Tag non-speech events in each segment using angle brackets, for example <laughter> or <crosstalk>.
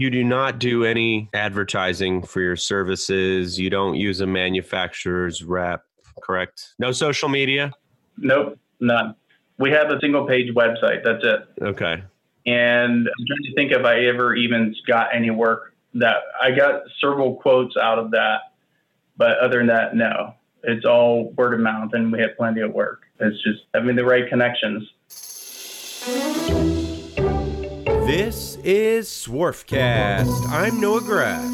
You do not do any advertising for your services. You don't use a manufacturer's rep, correct? No social media? Nope, none. We have a single page website. That's it. Okay. And I'm trying to think if I ever even got any work that I got several quotes out of that. But other than that, no. It's all word of mouth, and we have plenty of work. It's just having the right connections. This is Swarfcast. I'm Noah Graff.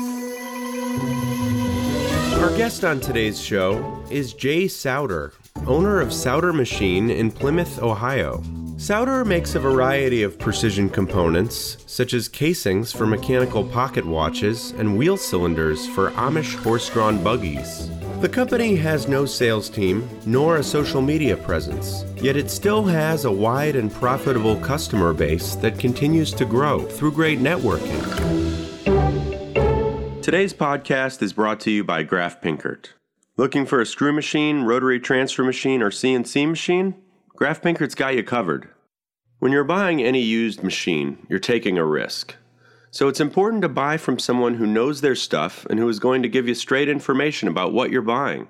Our guest on today's show is Jay Souter, owner of Souter Machine in Plymouth, Ohio. Souter makes a variety of precision components, such as casings for mechanical pocket watches and wheel cylinders for Amish horse drawn buggies. The company has no sales team nor a social media presence, yet it still has a wide and profitable customer base that continues to grow through great networking. Today's podcast is brought to you by Graff-Pinkert. Looking for a screw machine, rotary transfer machine, or CNC machine? Graff-Pinkert's got you covered. When you're buying any used machine, you're taking a risk. So it's important to buy from someone who knows their stuff and who is going to give you straight information about what you're buying.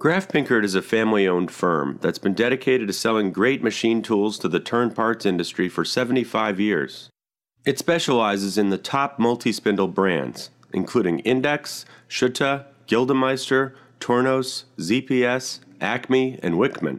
Graff-Pinkert is a family owned firm that's been dedicated to selling great machine tools to the turn parts industry for 75 years. It specializes in the top multi spindle brands, including Index, Schutte, Gildemeister, Tornos, ZPS, Acme, and Wickman.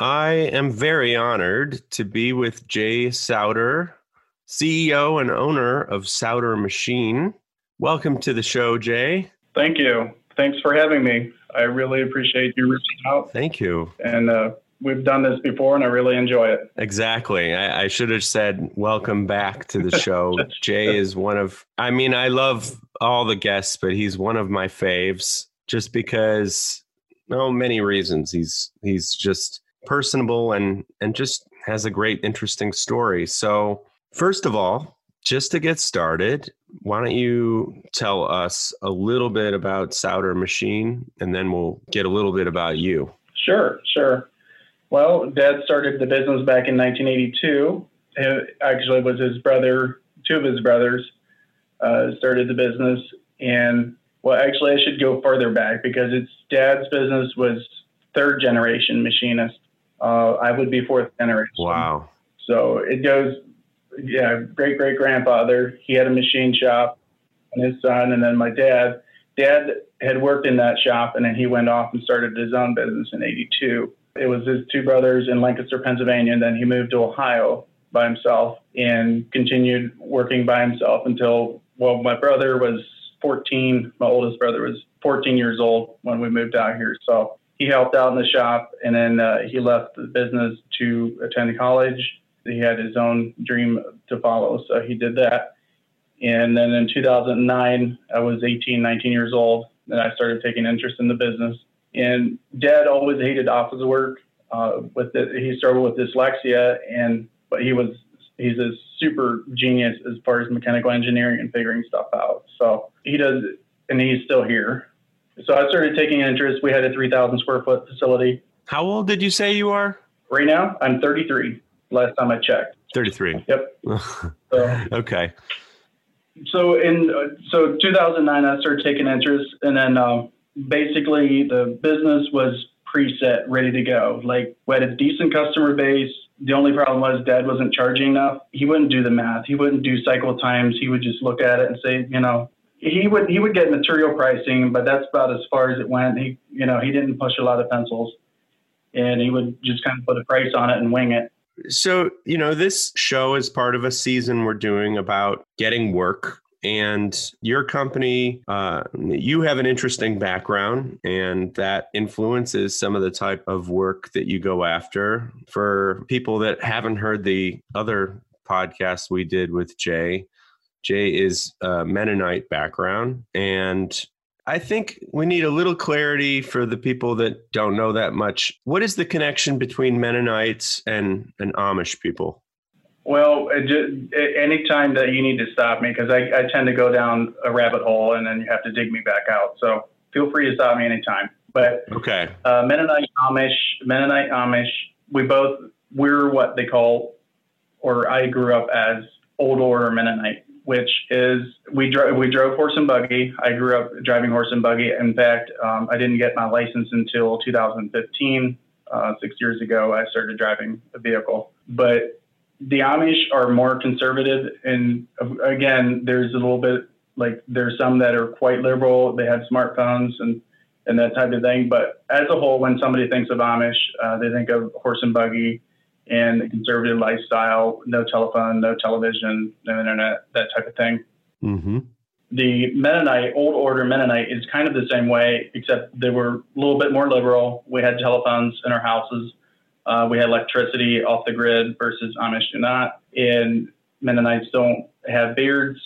I am very honored to be with Jay Souter, CEO and owner of Souter Machine. Welcome to the show, Jay. Thank you. Thanks for having me. I really appreciate you reaching out. Thank you. And uh, we've done this before, and I really enjoy it. Exactly. I, I should have said welcome back to the show. <laughs> Jay is one of, I mean, I love all the guests, but he's one of my faves just because, no, many reasons. He's he's just personable and and just has a great interesting story. So, first of all, just to get started, why don't you tell us a little bit about Souter Machine and then we'll get a little bit about you. Sure, sure. Well, Dad started the business back in 1982. It actually was his brother, two of his brothers uh, started the business. And well, actually, I should go further back because it's Dad's business was third generation machinist. Uh, I would be fourth generation. Wow. So it goes, yeah, great great grandfather. He had a machine shop, and his son, and then my dad. Dad had worked in that shop, and then he went off and started his own business in '82. It was his two brothers in Lancaster, Pennsylvania, and then he moved to Ohio by himself and continued working by himself until well, my brother was 14. My oldest brother was 14 years old when we moved out here. So he helped out in the shop and then uh, he left the business to attend college. He had his own dream to follow, so he did that. And then in 2009, I was 18, 19 years old, and I started taking interest in the business. And Dad always hated office work. Uh, with the, he struggled with dyslexia, and but he was he's a super genius as far as mechanical engineering and figuring stuff out. So he does, and he's still here. So I started taking interest. We had a 3,000 square foot facility. How old did you say you are? Right now, I'm 33. Last time I checked. 33. Yep. <laughs> so, okay. So in uh, so 2009, I started taking interest, and then um, basically the business was preset, ready to go. Like we had a decent customer base. The only problem was Dad wasn't charging enough. He wouldn't do the math. He wouldn't do cycle times. He would just look at it and say, you know, he would he would get material pricing, but that's about as far as it went. He you know he didn't push a lot of pencils, and he would just kind of put a price on it and wing it. So you know this show is part of a season we're doing about getting work. And your company, uh, you have an interesting background, and that influences some of the type of work that you go after. For people that haven't heard the other podcast we did with Jay, Jay is a Mennonite background, and I think we need a little clarity for the people that don't know that much. What is the connection between Mennonites and, and Amish people? Well, just, anytime that you need to stop me, because I, I tend to go down a rabbit hole and then you have to dig me back out. So feel free to stop me anytime. But okay, uh, Mennonite Amish, Mennonite Amish, we both we're what they call, or I grew up as old order Mennonite which is we drove we drove horse and buggy. I grew up driving horse and buggy. In fact, um, I didn't get my license until 2015. Uh, six years ago, I started driving a vehicle. But the Amish are more conservative, and again, there's a little bit like there's some that are quite liberal. They have smartphones and and that type of thing. But as a whole, when somebody thinks of Amish, uh, they think of horse and buggy and a conservative lifestyle, no telephone, no television, no internet, that type of thing. Mm-hmm. The Mennonite, Old Order Mennonite, is kind of the same way, except they were a little bit more liberal. We had telephones in our houses. Uh, we had electricity off the grid versus Amish do not. And Mennonites don't have beards.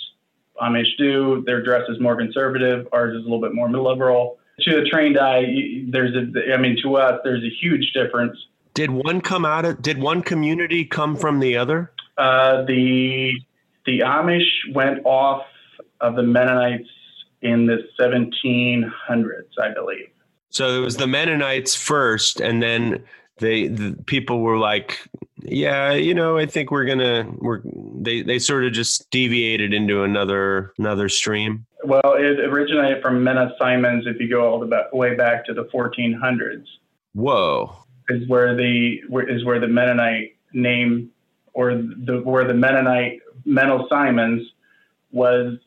Amish do. Their dress is more conservative. Ours is a little bit more liberal. To the trained eye, there's a, I mean, to us, there's a huge difference did one come out of? Did one community come from the other? Uh, the the Amish went off of the Mennonites in the 1700s, I believe. So it was the Mennonites first, and then they the people were like, "Yeah, you know, I think we're gonna we're." They they sort of just deviated into another another stream. Well, it originated from Menno Simons. If you go all the way back to the 1400s. Whoa is where the is where the Mennonite name or the where the Mennonite Menno Simons was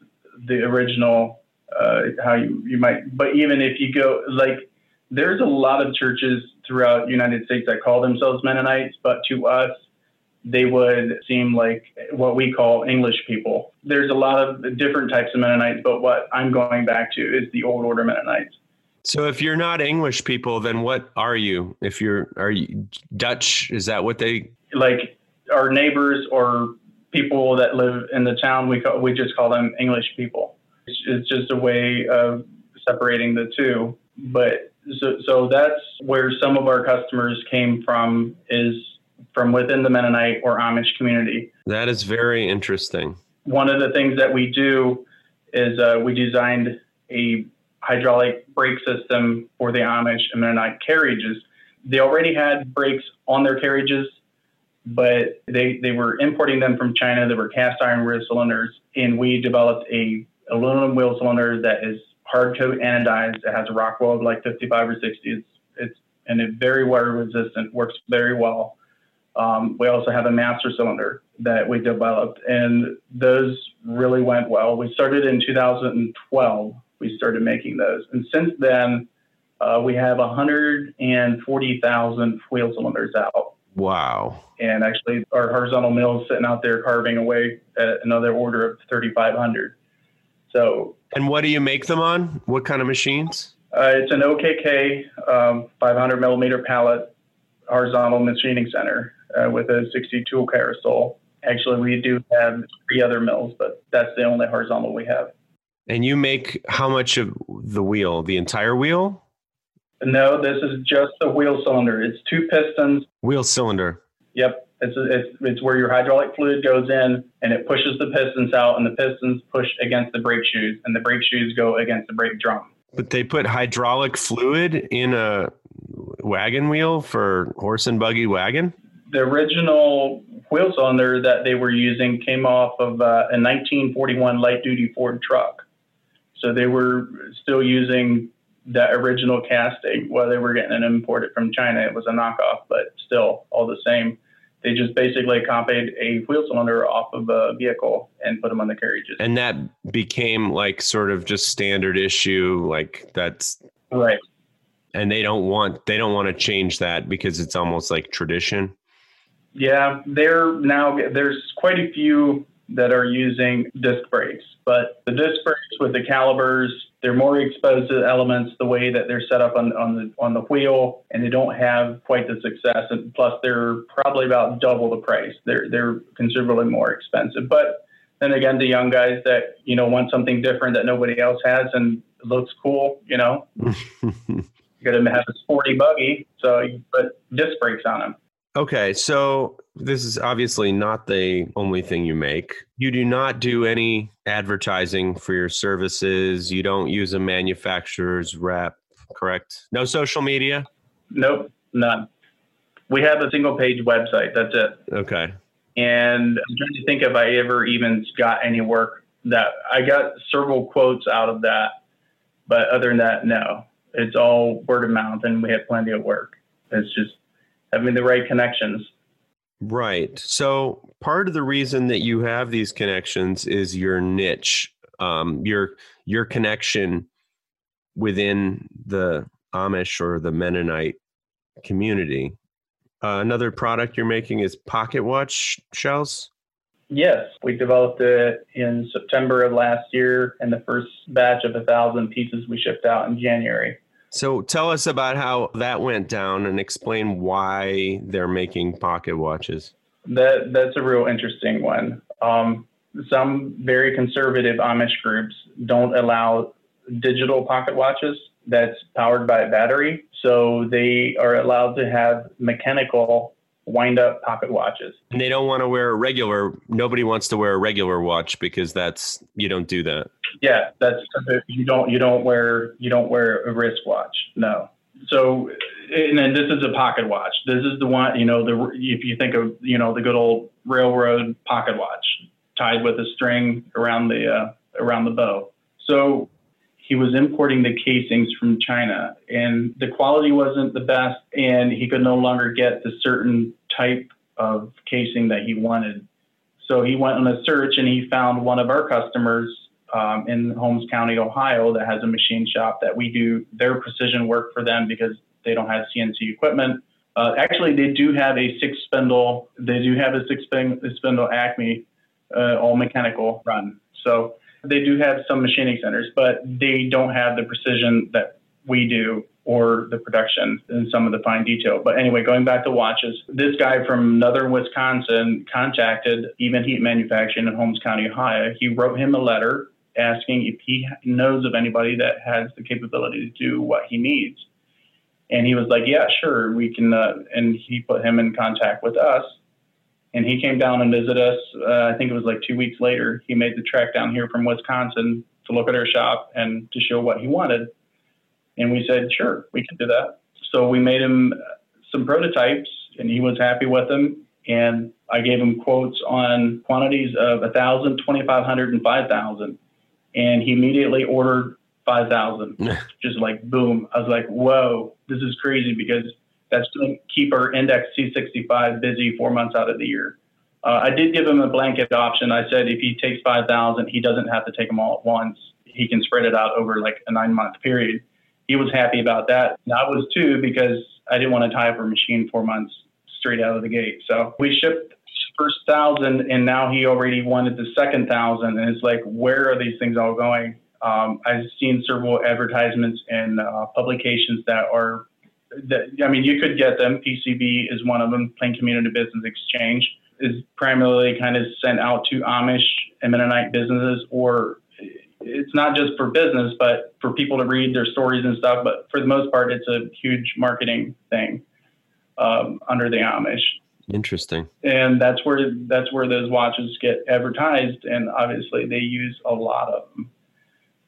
the original uh, how you, you might but even if you go like there's a lot of churches throughout United States that call themselves Mennonites, but to us they would seem like what we call English people. There's a lot of different types of Mennonites, but what I'm going back to is the old order Mennonites. So if you're not English people, then what are you? If you're are you Dutch? Is that what they like? Our neighbors or people that live in the town, we call, we just call them English people. It's, it's just a way of separating the two. But so, so that's where some of our customers came from is from within the Mennonite or Amish community. That is very interesting. One of the things that we do is uh, we designed a hydraulic brake system for the Amish and Mennonite carriages. They already had brakes on their carriages, but they, they were importing them from China. They were cast iron wheel cylinders, and we developed a aluminum wheel cylinder that is hard coat anodized. It has a Rockwell like 55 or 60. It's, it's and it's very water resistant, works very well. Um, we also have a master cylinder that we developed, and those really went well. We started in 2012 we started making those. And since then, uh, we have 140,000 wheel cylinders out. Wow. And actually, our horizontal mill is sitting out there carving away at another order of 3,500. So. And what do you make them on? What kind of machines? Uh, it's an OKK um, 500 millimeter pallet horizontal machining center uh, with a 60 tool carousel. Actually, we do have three other mills, but that's the only horizontal we have. And you make how much of the wheel? The entire wheel? No, this is just the wheel cylinder. It's two pistons. Wheel cylinder. Yep. It's, it's, it's where your hydraulic fluid goes in and it pushes the pistons out, and the pistons push against the brake shoes, and the brake shoes go against the brake drum. But they put hydraulic fluid in a wagon wheel for horse and buggy wagon? The original wheel cylinder that they were using came off of uh, a 1941 light duty Ford truck. So they were still using that original casting while they were getting it imported from China. It was a knockoff, but still all the same. They just basically copied a wheel cylinder off of a vehicle and put them on the carriages. And that became like sort of just standard issue, like that's right. And they don't want they don't want to change that because it's almost like tradition. Yeah, there now there's quite a few that are using disc brakes. But the disc brakes with the calipers, they're more exposed to elements the way that they're set up on, on the on the wheel, and they don't have quite the success. And plus, they're probably about double the price. They're they're considerably more expensive. But then again, the young guys that you know want something different that nobody else has and looks cool, you know, <laughs> you got to have a sporty buggy, so you put disc brakes on them. Okay, so this is obviously not the only thing you make. You do not do any advertising for your services. You don't use a manufacturer's rep, correct? No social media? Nope, none. We have a single page website. That's it. Okay. And I'm trying to think if I ever even got any work that I got several quotes out of that. But other than that, no. It's all word of mouth and we have plenty of work. It's just having the right connections. Right. So part of the reason that you have these connections is your niche, um, your your connection within the Amish or the Mennonite community. Uh, another product you're making is pocket watch shells. Yes, we developed it in September of last year, and the first batch of a thousand pieces we shipped out in January. So tell us about how that went down and explain why they're making pocket watches. That that's a real interesting one. Um, some very conservative Amish groups don't allow digital pocket watches that's powered by a battery. So they are allowed to have mechanical wind up pocket watches. And they don't want to wear a regular, nobody wants to wear a regular watch because that's, you don't do that. Yeah, that's, you don't, you don't wear, you don't wear a wristwatch. No. So, and then this is a pocket watch. This is the one, you know, the, if you think of, you know, the good old railroad pocket watch tied with a string around the, uh, around the bow. So he was importing the casings from China and the quality wasn't the best and he could no longer get the certain type of casing that he wanted. So he went on a search and he found one of our customers um, in Holmes County, Ohio, that has a machine shop that we do their precision work for them because they don't have CNC equipment. Uh, actually, they do have a six spindle. They do have a six spindle Acme, uh, all mechanical run. So they do have some machining centers, but they don't have the precision that we do or the production and some of the fine detail. But anyway, going back to watches, this guy from Northern Wisconsin contacted Even Heat Manufacturing in Holmes County, Ohio. He wrote him a letter asking if he knows of anybody that has the capability to do what he needs. And he was like, "Yeah, sure, we can." Uh, and he put him in contact with us and he came down and visited us. Uh, I think it was like two weeks later. He made the trek down here from Wisconsin to look at our shop and to show what he wanted. And we said, sure, we can do that. So we made him some prototypes, and he was happy with them. And I gave him quotes on quantities of 1,000, 2,500, and 5,000. And he immediately ordered 5,000. <laughs> Just like, boom. I was like, whoa, this is crazy because that's going to keep our index C65 busy four months out of the year. Uh, I did give him a blanket option. I said if he takes 5,000, he doesn't have to take them all at once. He can spread it out over like a nine month period. He was happy about that. And I was too because I didn't want to tie up our machine four months straight out of the gate. So we shipped first thousand, and now he already wanted the second thousand. And it's like, where are these things all going? Um, I've seen several advertisements and uh, publications that are that, I mean, you could get them. PCB is one of them. Plain Community Business Exchange is primarily kind of sent out to Amish and Mennonite businesses, or it's not just for business, but for people to read their stories and stuff. But for the most part, it's a huge marketing thing um, under the Amish. Interesting. And that's where that's where those watches get advertised, and obviously they use a lot of them.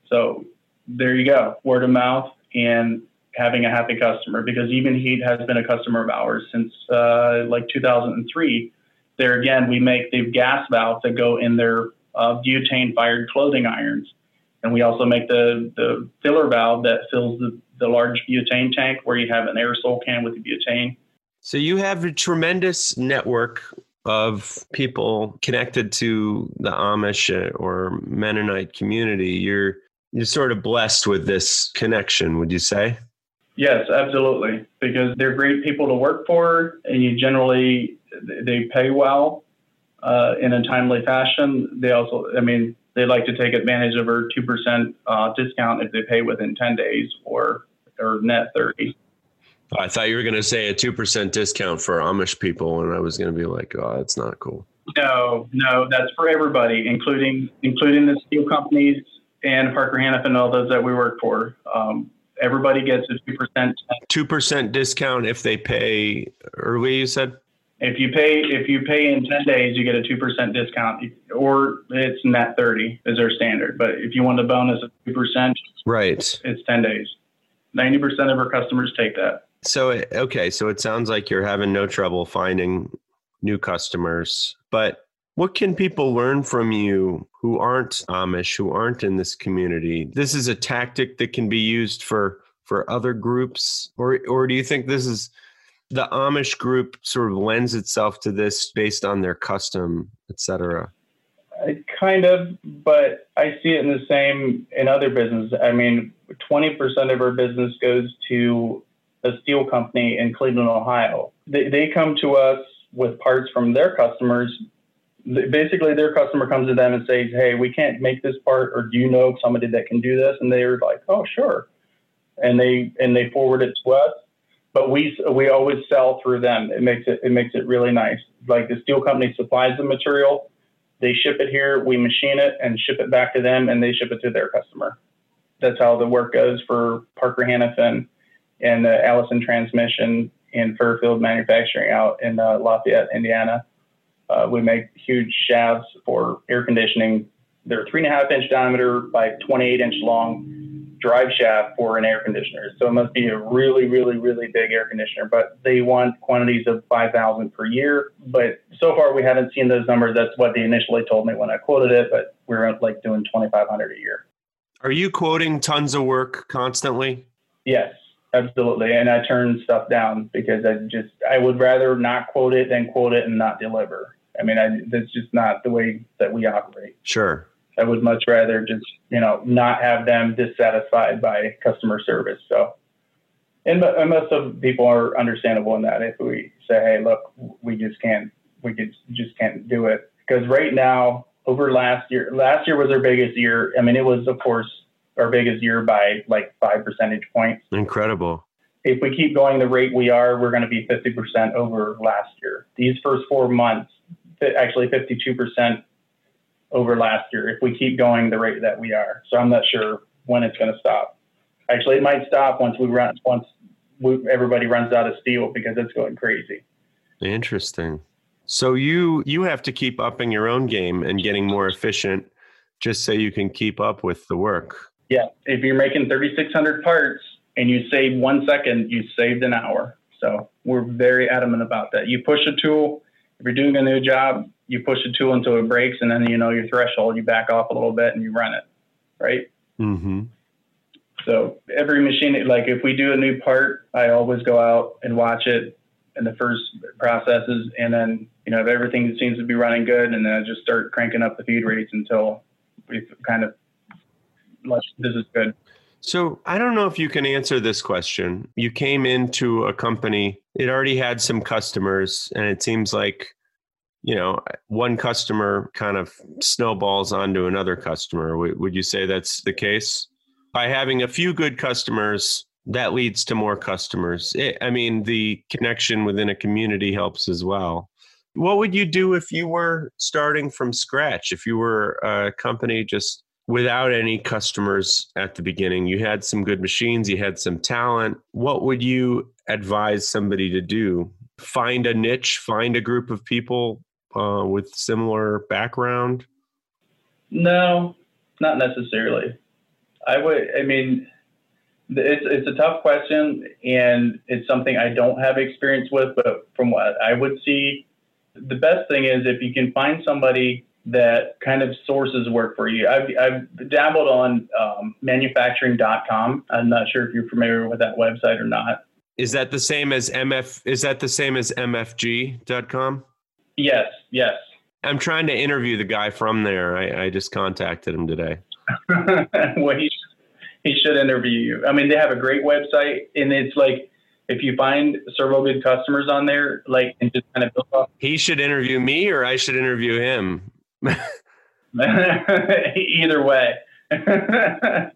So there you go, word of mouth, and having a happy customer because Even Heat has been a customer of ours since uh, like 2003. There again, we make the gas valves that go in their uh, butane fired clothing irons. And we also make the, the filler valve that fills the, the large butane tank where you have an aerosol can with the butane. So you have a tremendous network of people connected to the Amish or Mennonite community. You're you're sort of blessed with this connection, would you say? Yes, absolutely. Because they're great people to work for, and you generally they pay well uh, in a timely fashion. They also, I mean, they like to take advantage of our two percent uh, discount if they pay within ten days or or net thirty. I thought you were going to say a two percent discount for Amish people, and I was going to be like, "Oh, that's not cool." No, no, that's for everybody, including including the steel companies and Parker Hannifin and all those that we work for. Um, everybody gets a two percent. Two percent discount if they pay early. You said. If you pay if you pay in ten days, you get a two percent discount, or it's net thirty is our standard. But if you want a bonus of two percent, right, it's ten days. Ninety percent of our customers take that. So okay, so it sounds like you're having no trouble finding new customers, but what can people learn from you who aren't Amish, who aren't in this community? This is a tactic that can be used for for other groups, or or do you think this is the Amish group sort of lends itself to this based on their custom, et cetera? Uh, kind of, but I see it in the same in other businesses. I mean, 20% of our business goes to a steel company in Cleveland, Ohio. They, they come to us with parts from their customers basically their customer comes to them and says, "Hey, we can't make this part, or do you know somebody that can do this?" And they're like, "Oh, sure," and they and they forward it to us. But we we always sell through them. It makes it it makes it really nice. Like the steel company supplies the material, they ship it here, we machine it and ship it back to them, and they ship it to their customer. That's how the work goes for Parker Hannifin and the Allison Transmission and Fairfield Manufacturing out in uh, Lafayette, Indiana. Uh, we make huge shafts for air conditioning. They're three and a half inch diameter by 28 inch long drive shaft for an air conditioner. So it must be a really, really, really big air conditioner. But they want quantities of 5,000 per year. But so far we haven't seen those numbers. That's what they initially told me when I quoted it. But we're like doing 2,500 a year. Are you quoting tons of work constantly? Yes. Absolutely. And I turn stuff down because I just, I would rather not quote it than quote it and not deliver. I mean, I, that's just not the way that we operate. Sure. I would much rather just, you know, not have them dissatisfied by customer service. So, and, and most of people are understandable in that. If we say, hey, look, we just can't, we could, just can't do it. Because right now, over last year, last year was our biggest year. I mean, it was, of course, our biggest year by like five percentage points. Incredible. If we keep going the rate we are, we're going to be 50% over last year. These first four months, actually 52% over last year if we keep going the rate that we are. So I'm not sure when it's going to stop. Actually, it might stop once we run once we, everybody runs out of steel because it's going crazy. Interesting. So you you have to keep upping your own game and getting more efficient just so you can keep up with the work. Yeah, if you're making 3600 parts and you save 1 second, you saved an hour. So we're very adamant about that. You push a tool if you're doing a new job, you push the tool until it breaks, and then you know your threshold. You back off a little bit and you run it, right? Mm-hmm. So every machine, like if we do a new part, I always go out and watch it in the first processes, and then you know if everything seems to be running good, and then I just start cranking up the feed rates until we kind of this is good. So I don't know if you can answer this question. You came into a company, it already had some customers, and it seems like, you know, one customer kind of snowballs onto another customer. Would you say that's the case? By having a few good customers, that leads to more customers. It, I mean, the connection within a community helps as well. What would you do if you were starting from scratch? If you were a company just without any customers at the beginning. You had some good machines, you had some talent. What would you advise somebody to do? Find a niche, find a group of people uh, with similar background? No, not necessarily. I would, I mean, it's, it's a tough question and it's something I don't have experience with, but from what I would see, the best thing is if you can find somebody that kind of sources work for you. I've, I've dabbled on um, manufacturing.com. I'm not sure if you're familiar with that website or not. Is that the same as MF? Is that the same as MFG.com? Yes, yes. I'm trying to interview the guy from there. I, I just contacted him today. <laughs> well, he should, he should interview you. I mean, they have a great website, and it's like if you find several good customers on there, like and just kind of build up. He should interview me, or I should interview him. <laughs> Either way. <laughs>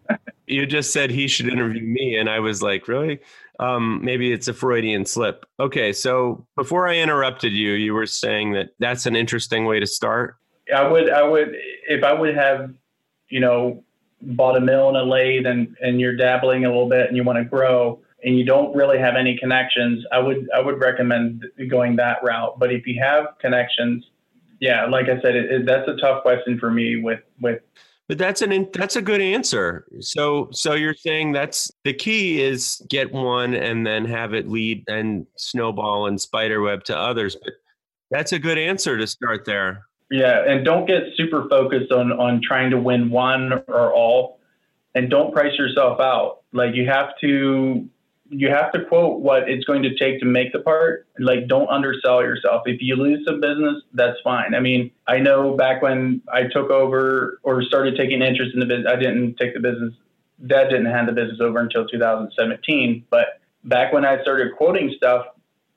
you just said he should interview me, and I was like, really? Um, maybe it's a Freudian slip. Okay, so before I interrupted you, you were saying that that's an interesting way to start. I would, I would, if I would have, you know, bought a mill and a lathe, and and you're dabbling a little bit, and you want to grow, and you don't really have any connections, I would, I would recommend going that route. But if you have connections, yeah, like I said, it, it, that's a tough question for me with with but that's an that's a good answer. So so you're saying that's the key is get one and then have it lead and snowball and spiderweb to others. But that's a good answer to start there. Yeah, and don't get super focused on on trying to win one or all, and don't price yourself out. Like you have to you have to quote what it's going to take to make the part. Like, don't undersell yourself. If you lose some business, that's fine. I mean, I know back when I took over or started taking interest in the business, I didn't take the business. Dad didn't hand the business over until 2017. But back when I started quoting stuff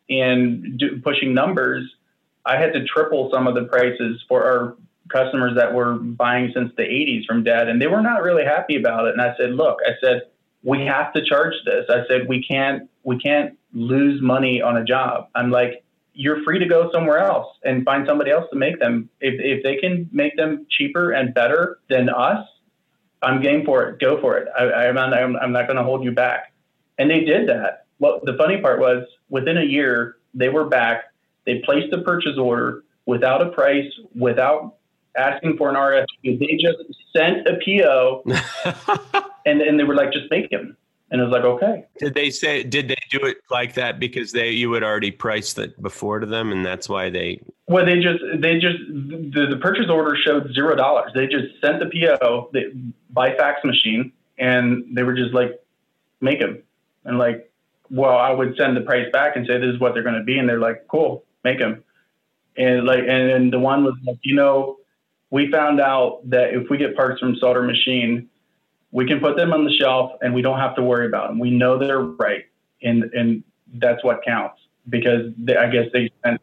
and do, pushing numbers, I had to triple some of the prices for our customers that were buying since the 80s from Dad, and they were not really happy about it. And I said, look, I said we have to charge this. I said, we can't, we can't lose money on a job. I'm like, you're free to go somewhere else and find somebody else to make them. If, if they can make them cheaper and better than us, I'm game for it. Go for it. I, am not, I'm, I'm not going to hold you back. And they did that. Well, the funny part was within a year, they were back. They placed a purchase order without a price, without asking for an RFQ. They just sent a PO <laughs> and and they were like, just make him. And I was like, okay. Did they say? Did they do it like that because they you had already priced it before to them, and that's why they? Well, they just they just the, the purchase order showed zero dollars. They just sent the PO they, by fax machine, and they were just like, make them. And like, well, I would send the price back and say this is what they're going to be, and they're like, cool, make them. And like, and, and the one was like, you know, we found out that if we get parts from Souter machine we can put them on the shelf and we don't have to worry about them. We know they're right, and and that's what counts because they, I guess they spent.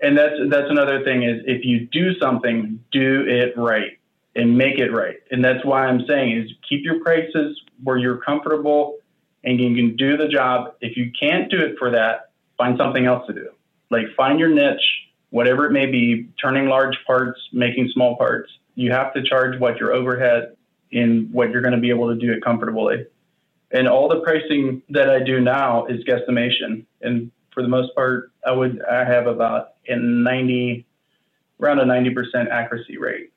And that's that's another thing is if you do something, do it right and make it right. And that's why I'm saying is keep your prices where you're comfortable and you can do the job. If you can't do it for that, find something else to do. Like find your niche, whatever it may be, turning large parts, making small parts. You have to charge what your overhead in what you're going to be able to do it comfortably. And all the pricing that I do now is guesstimation. And for the most part, I would I have about a 90 around a 90% accuracy rate.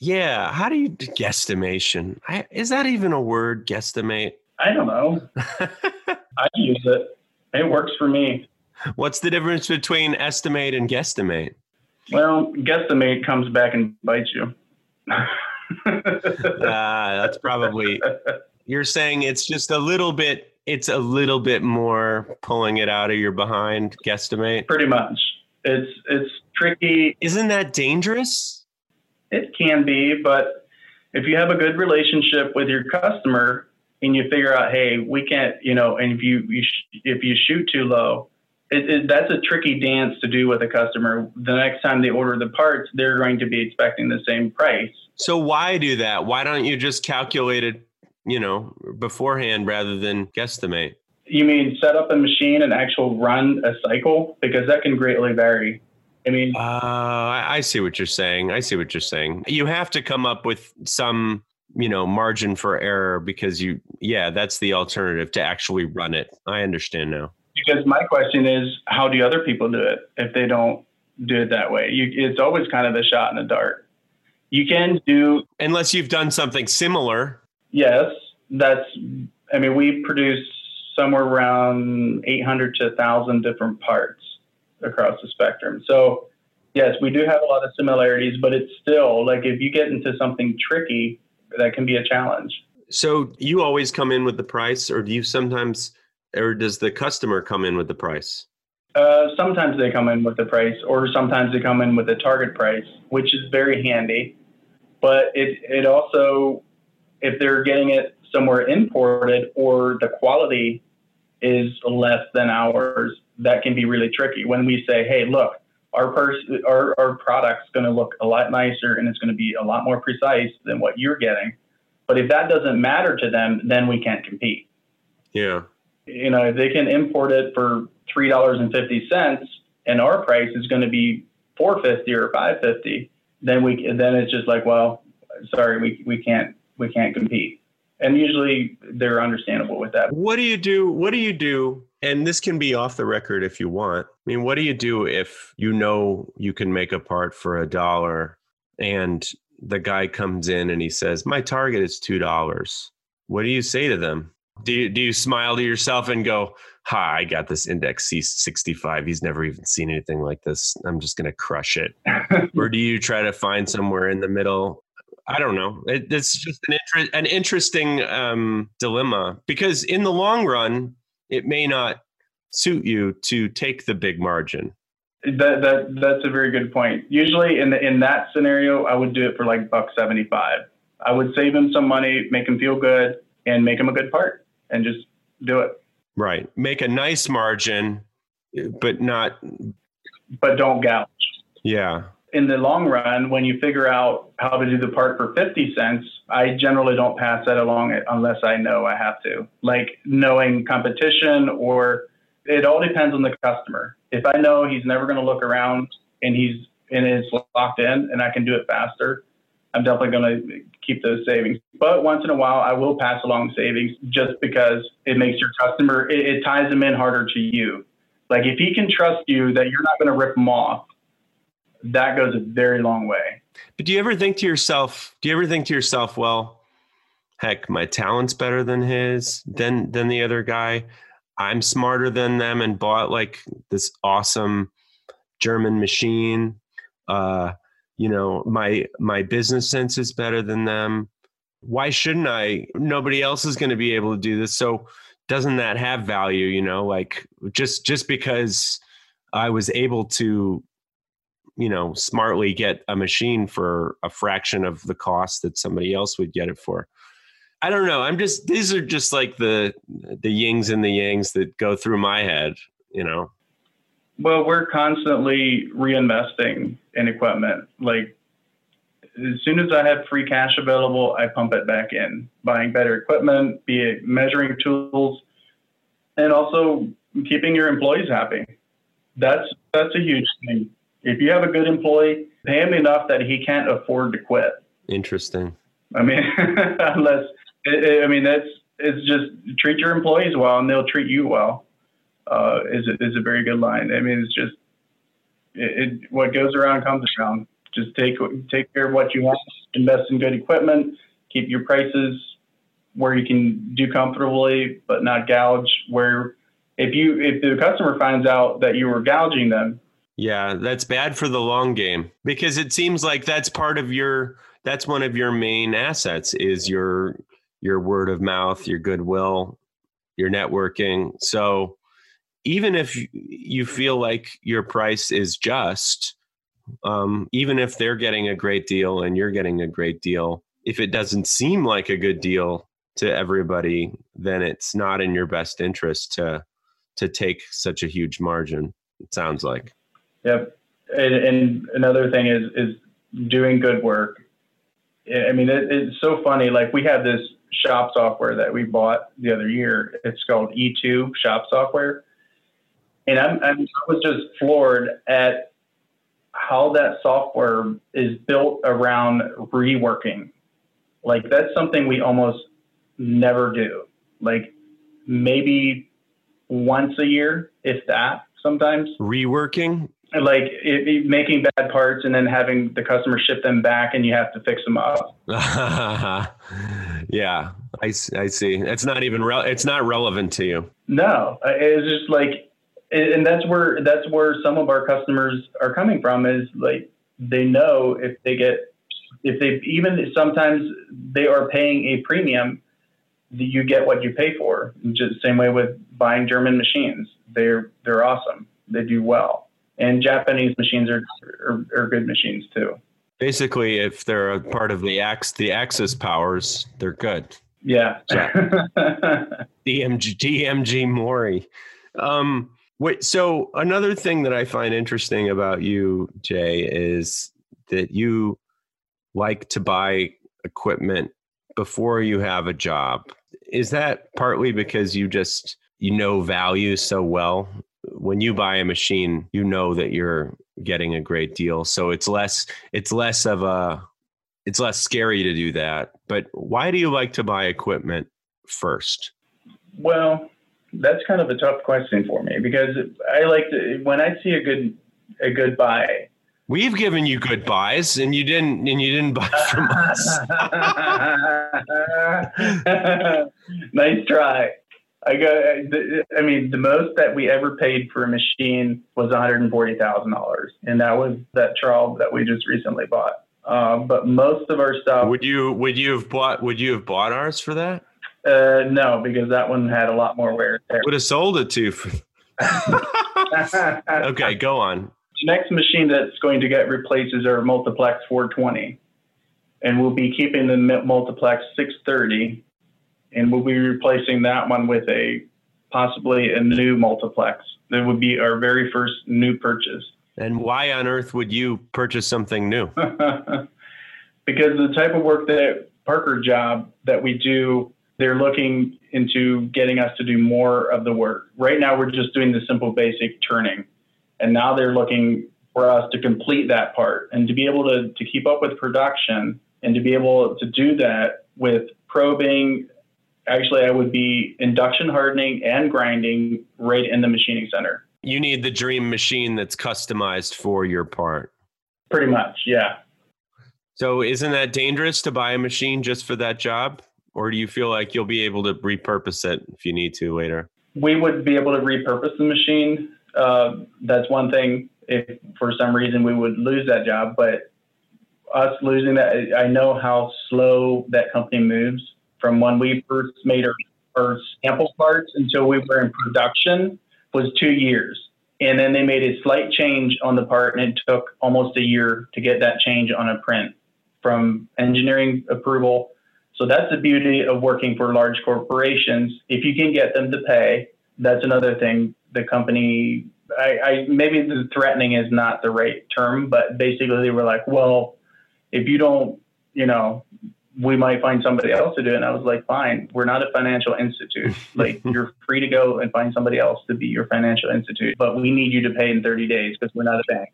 Yeah, how do you guesstimation? I, is that even a word, guesstimate? I don't know. <laughs> I use it. It works for me. What's the difference between estimate and guesstimate? Well, guesstimate comes back and bites you. uh, <laughs> that's probably you're saying it's just a little bit it's a little bit more pulling it out of your behind guesstimate pretty much it's it's tricky isn't that dangerous it can be but if you have a good relationship with your customer and you figure out hey we can't you know and if you, you sh- if you shoot too low it, it, that's a tricky dance to do with a customer the next time they order the parts they're going to be expecting the same price so why do that? Why don't you just calculate it, you know, beforehand rather than guesstimate? You mean set up a machine and actual run a cycle because that can greatly vary. I mean, uh, I see what you're saying. I see what you're saying. You have to come up with some, you know, margin for error because you, yeah, that's the alternative to actually run it. I understand now. Because my question is, how do other people do it if they don't do it that way? You, it's always kind of a shot in the dark. You can do unless you've done something similar. Yes, that's. I mean, we produce somewhere around 800 to 1,000 different parts across the spectrum. So, yes, we do have a lot of similarities, but it's still like if you get into something tricky, that can be a challenge. So, you always come in with the price, or do you sometimes, or does the customer come in with the price? Uh, sometimes they come in with the price, or sometimes they come in with a target price, which is very handy. But it it also, if they're getting it somewhere imported or the quality is less than ours, that can be really tricky. When we say, hey, look, our pers- our, our product's going to look a lot nicer and it's going to be a lot more precise than what you're getting. But if that doesn't matter to them, then we can't compete. Yeah. You know, if they can import it for three dollars and fifty cents, and our price is going to be four fifty or five fifty, then we then it's just like, well, sorry, we we can't we can't compete. And usually they're understandable with that. What do you do? What do you do? And this can be off the record if you want. I mean, what do you do if you know you can make a part for a dollar and the guy comes in and he says, My target is $2? What do you say to them? Do you, do you smile to yourself and go, Ha, I got this index C65. He's never even seen anything like this. I'm just going to crush it. <laughs> or do you try to find somewhere in the middle? I don't know. It, it's just an, inter- an interesting um, dilemma because in the long run, it may not suit you to take the big margin. That, that that's a very good point. Usually in the, in that scenario, I would do it for like buck seventy five. I would save him some money, make him feel good, and make him a good part, and just do it. Right. Make a nice margin, but not. But don't gouge. Yeah. In the long run, when you figure out how to do the part for 50 cents, I generally don't pass that along unless I know I have to. Like knowing competition, or it all depends on the customer if I know he's never going to look around and he's and it's locked in and I can do it faster, I'm definitely going to keep those savings. But once in a while, I will pass along savings just because it makes your customer, it, it ties them in harder to you. Like if he can trust you that you're not going to rip them off, that goes a very long way. But do you ever think to yourself, do you ever think to yourself, well, heck, my talent's better than his, than than the other guy. I'm smarter than them and bought like this awesome German machine. Uh, you know, my my business sense is better than them. Why shouldn't I? Nobody else is going to be able to do this. So doesn't that have value, you know, like just just because I was able to you know, smartly get a machine for a fraction of the cost that somebody else would get it for. I don't know. I'm just these are just like the the yings and the yangs that go through my head, you know. Well, we're constantly reinvesting in equipment. Like as soon as I have free cash available, I pump it back in, buying better equipment, be it measuring tools, and also keeping your employees happy. That's that's a huge thing. If you have a good employee, pay him enough that he can't afford to quit. Interesting. I mean, <laughs> unless I mean, that's it's just treat your employees well, and they'll treat you well. Uh, is a, is a very good line. I mean, it's just it, it, what goes around comes around. Just take take care of what you want. Invest in good equipment. Keep your prices where you can do comfortably, but not gouge. Where if you if the customer finds out that you were gouging them, yeah, that's bad for the long game because it seems like that's part of your that's one of your main assets is your your word of mouth, your goodwill, your networking. So even if you feel like your price is just, um, even if they're getting a great deal and you're getting a great deal, if it doesn't seem like a good deal to everybody, then it's not in your best interest to to take such a huge margin. It sounds like. Yep. And, and another thing is is doing good work. I mean, it, it's so funny. Like we have this shop software that we bought the other year. It's called E2 Shop Software. And I'm, I'm, I was just floored at how that software is built around reworking. Like that's something we almost never do. Like maybe once a year, if that sometimes. Reworking? like it, it, making bad parts and then having the customer ship them back and you have to fix them up. <laughs> <laughs> yeah, I, I see. It's not even re- it's not relevant to you. No, it's just like, and that's where that's where some of our customers are coming from is like they know if they get if they even sometimes they are paying a premium, you get what you pay for. Just the same way with buying German machines, they're they're awesome. They do well and Japanese machines are, are, are good machines too. Basically, if they're a part of the Ax the Axis powers, they're good. Yeah. So, <laughs> DMG DMG Mori. Um, wait, so another thing that I find interesting about you, Jay, is that you like to buy equipment before you have a job. Is that partly because you just you know value so well. When you buy a machine, you know that you're getting a great deal. So it's less it's less of a it's less scary to do that. But why do you like to buy equipment first? Well, that's kind of a tough question for me because I like to when I see a good a good buy. We've given you good buys, and you didn't, and you didn't buy from us. <laughs> nice try. I got. I mean, the most that we ever paid for a machine was one hundred and forty thousand dollars, and that was that Traub that we just recently bought. Um, but most of our stuff. Would you would you have bought Would you have bought ours for that? Uh, no, because that one had a lot more wear. Would have sold it to. <laughs> Okay, go on. The next machine that's going to get replaced is our Multiplex 420, and we'll be keeping the Multiplex 630, and we'll be replacing that one with a possibly a new multiplex. That would be our very first new purchase. And why on earth would you purchase something new? <laughs> because the type of work that Parker job that we do, they're looking into getting us to do more of the work. Right now, we're just doing the simple basic turning. And now they're looking for us to complete that part and to be able to, to keep up with production and to be able to do that with probing. Actually, I would be induction hardening and grinding right in the machining center. You need the dream machine that's customized for your part. Pretty much, yeah. So, isn't that dangerous to buy a machine just for that job? Or do you feel like you'll be able to repurpose it if you need to later? We would be able to repurpose the machine. Uh, that's one thing. If for some reason we would lose that job, but us losing that, I know how slow that company moves from when we first made our, our sample parts until we were in production was two years. And then they made a slight change on the part, and it took almost a year to get that change on a print from engineering approval. So that's the beauty of working for large corporations. If you can get them to pay, that's another thing. The company, I, I maybe the threatening is not the right term, but basically they were like, well, if you don't, you know, we might find somebody else to do it. And I was like, fine, we're not a financial institute. <laughs> Like, you're free to go and find somebody else to be your financial institute, but we need you to pay in 30 days because we're not a bank.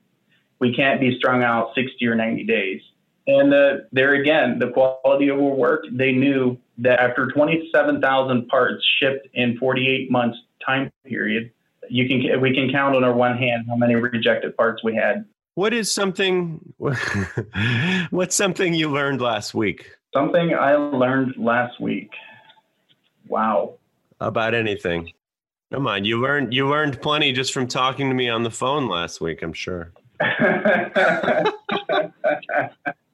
We can't be strung out 60 or 90 days. And uh, there again, the quality of our work, they knew that after 27,000 parts shipped in 48 months time period, you can we can count on our one hand how many rejected parts we had. What is something? <laughs> what's something you learned last week? Something I learned last week. Wow. About anything. Come on, you learned you learned plenty just from talking to me on the phone last week, I'm sure.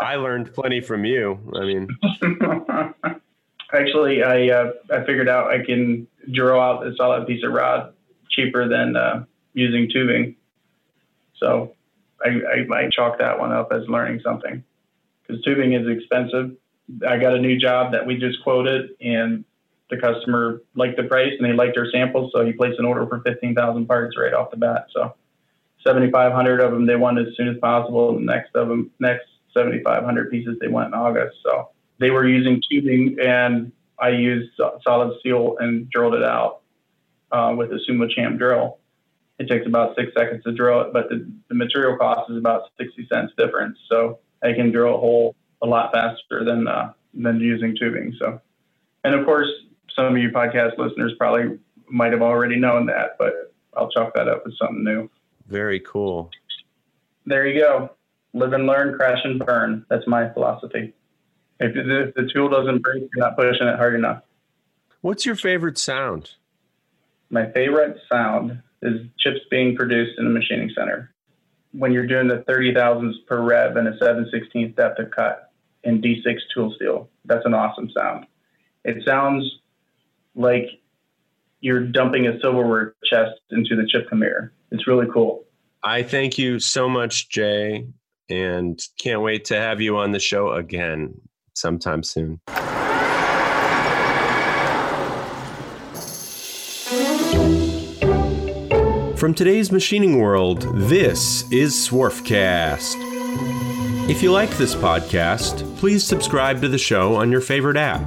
I learned plenty from you. I mean <laughs> Actually, I uh, I figured out I can drill out a solid piece of rod cheaper than uh, using tubing. So I, I might chalk that one up as learning something because tubing is expensive I got a new job that we just quoted, and the customer liked the price and they liked our samples, so he placed an order for 15,000 parts right off the bat. So 7,500 of them they wanted as soon as possible. The next of them, next 7,500 pieces they want in August. So they were using tubing, and I used solid steel and drilled it out uh, with a SumoCham drill. It takes about six seconds to drill it, but the, the material cost is about 60 cents difference. So I can drill a hole a lot faster than uh, than using tubing. So, and of course, some of you podcast listeners probably might have already known that, but I'll chalk that up as something new. Very cool. There you go. Live and learn, crash and burn. That's my philosophy. If, if the tool doesn't break, you're not pushing it hard enough. What's your favorite sound? My favorite sound is chips being produced in a machining center. When you're doing the 30 thousandths per rev and a 7 16th depth of cut, in D6 tool steel. That's an awesome sound. It sounds like you're dumping a silverware chest into the chip conveyor. It's really cool. I thank you so much, Jay, and can't wait to have you on the show again sometime soon. From today's machining world, this is Swarfcast. If you like this podcast, please subscribe to the show on your favorite app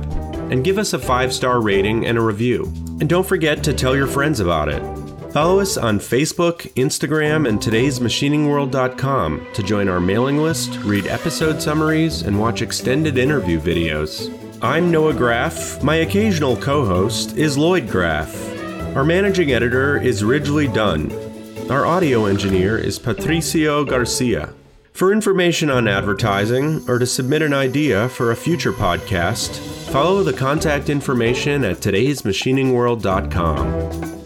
and give us a five star rating and a review. And don't forget to tell your friends about it. Follow us on Facebook, Instagram, and today'smachiningworld.com to join our mailing list, read episode summaries, and watch extended interview videos. I'm Noah Graff. My occasional co host is Lloyd Graff. Our managing editor is Ridgely Dunn. Our audio engineer is Patricio Garcia. For information on advertising or to submit an idea for a future podcast, follow the contact information at today'smachiningworld.com.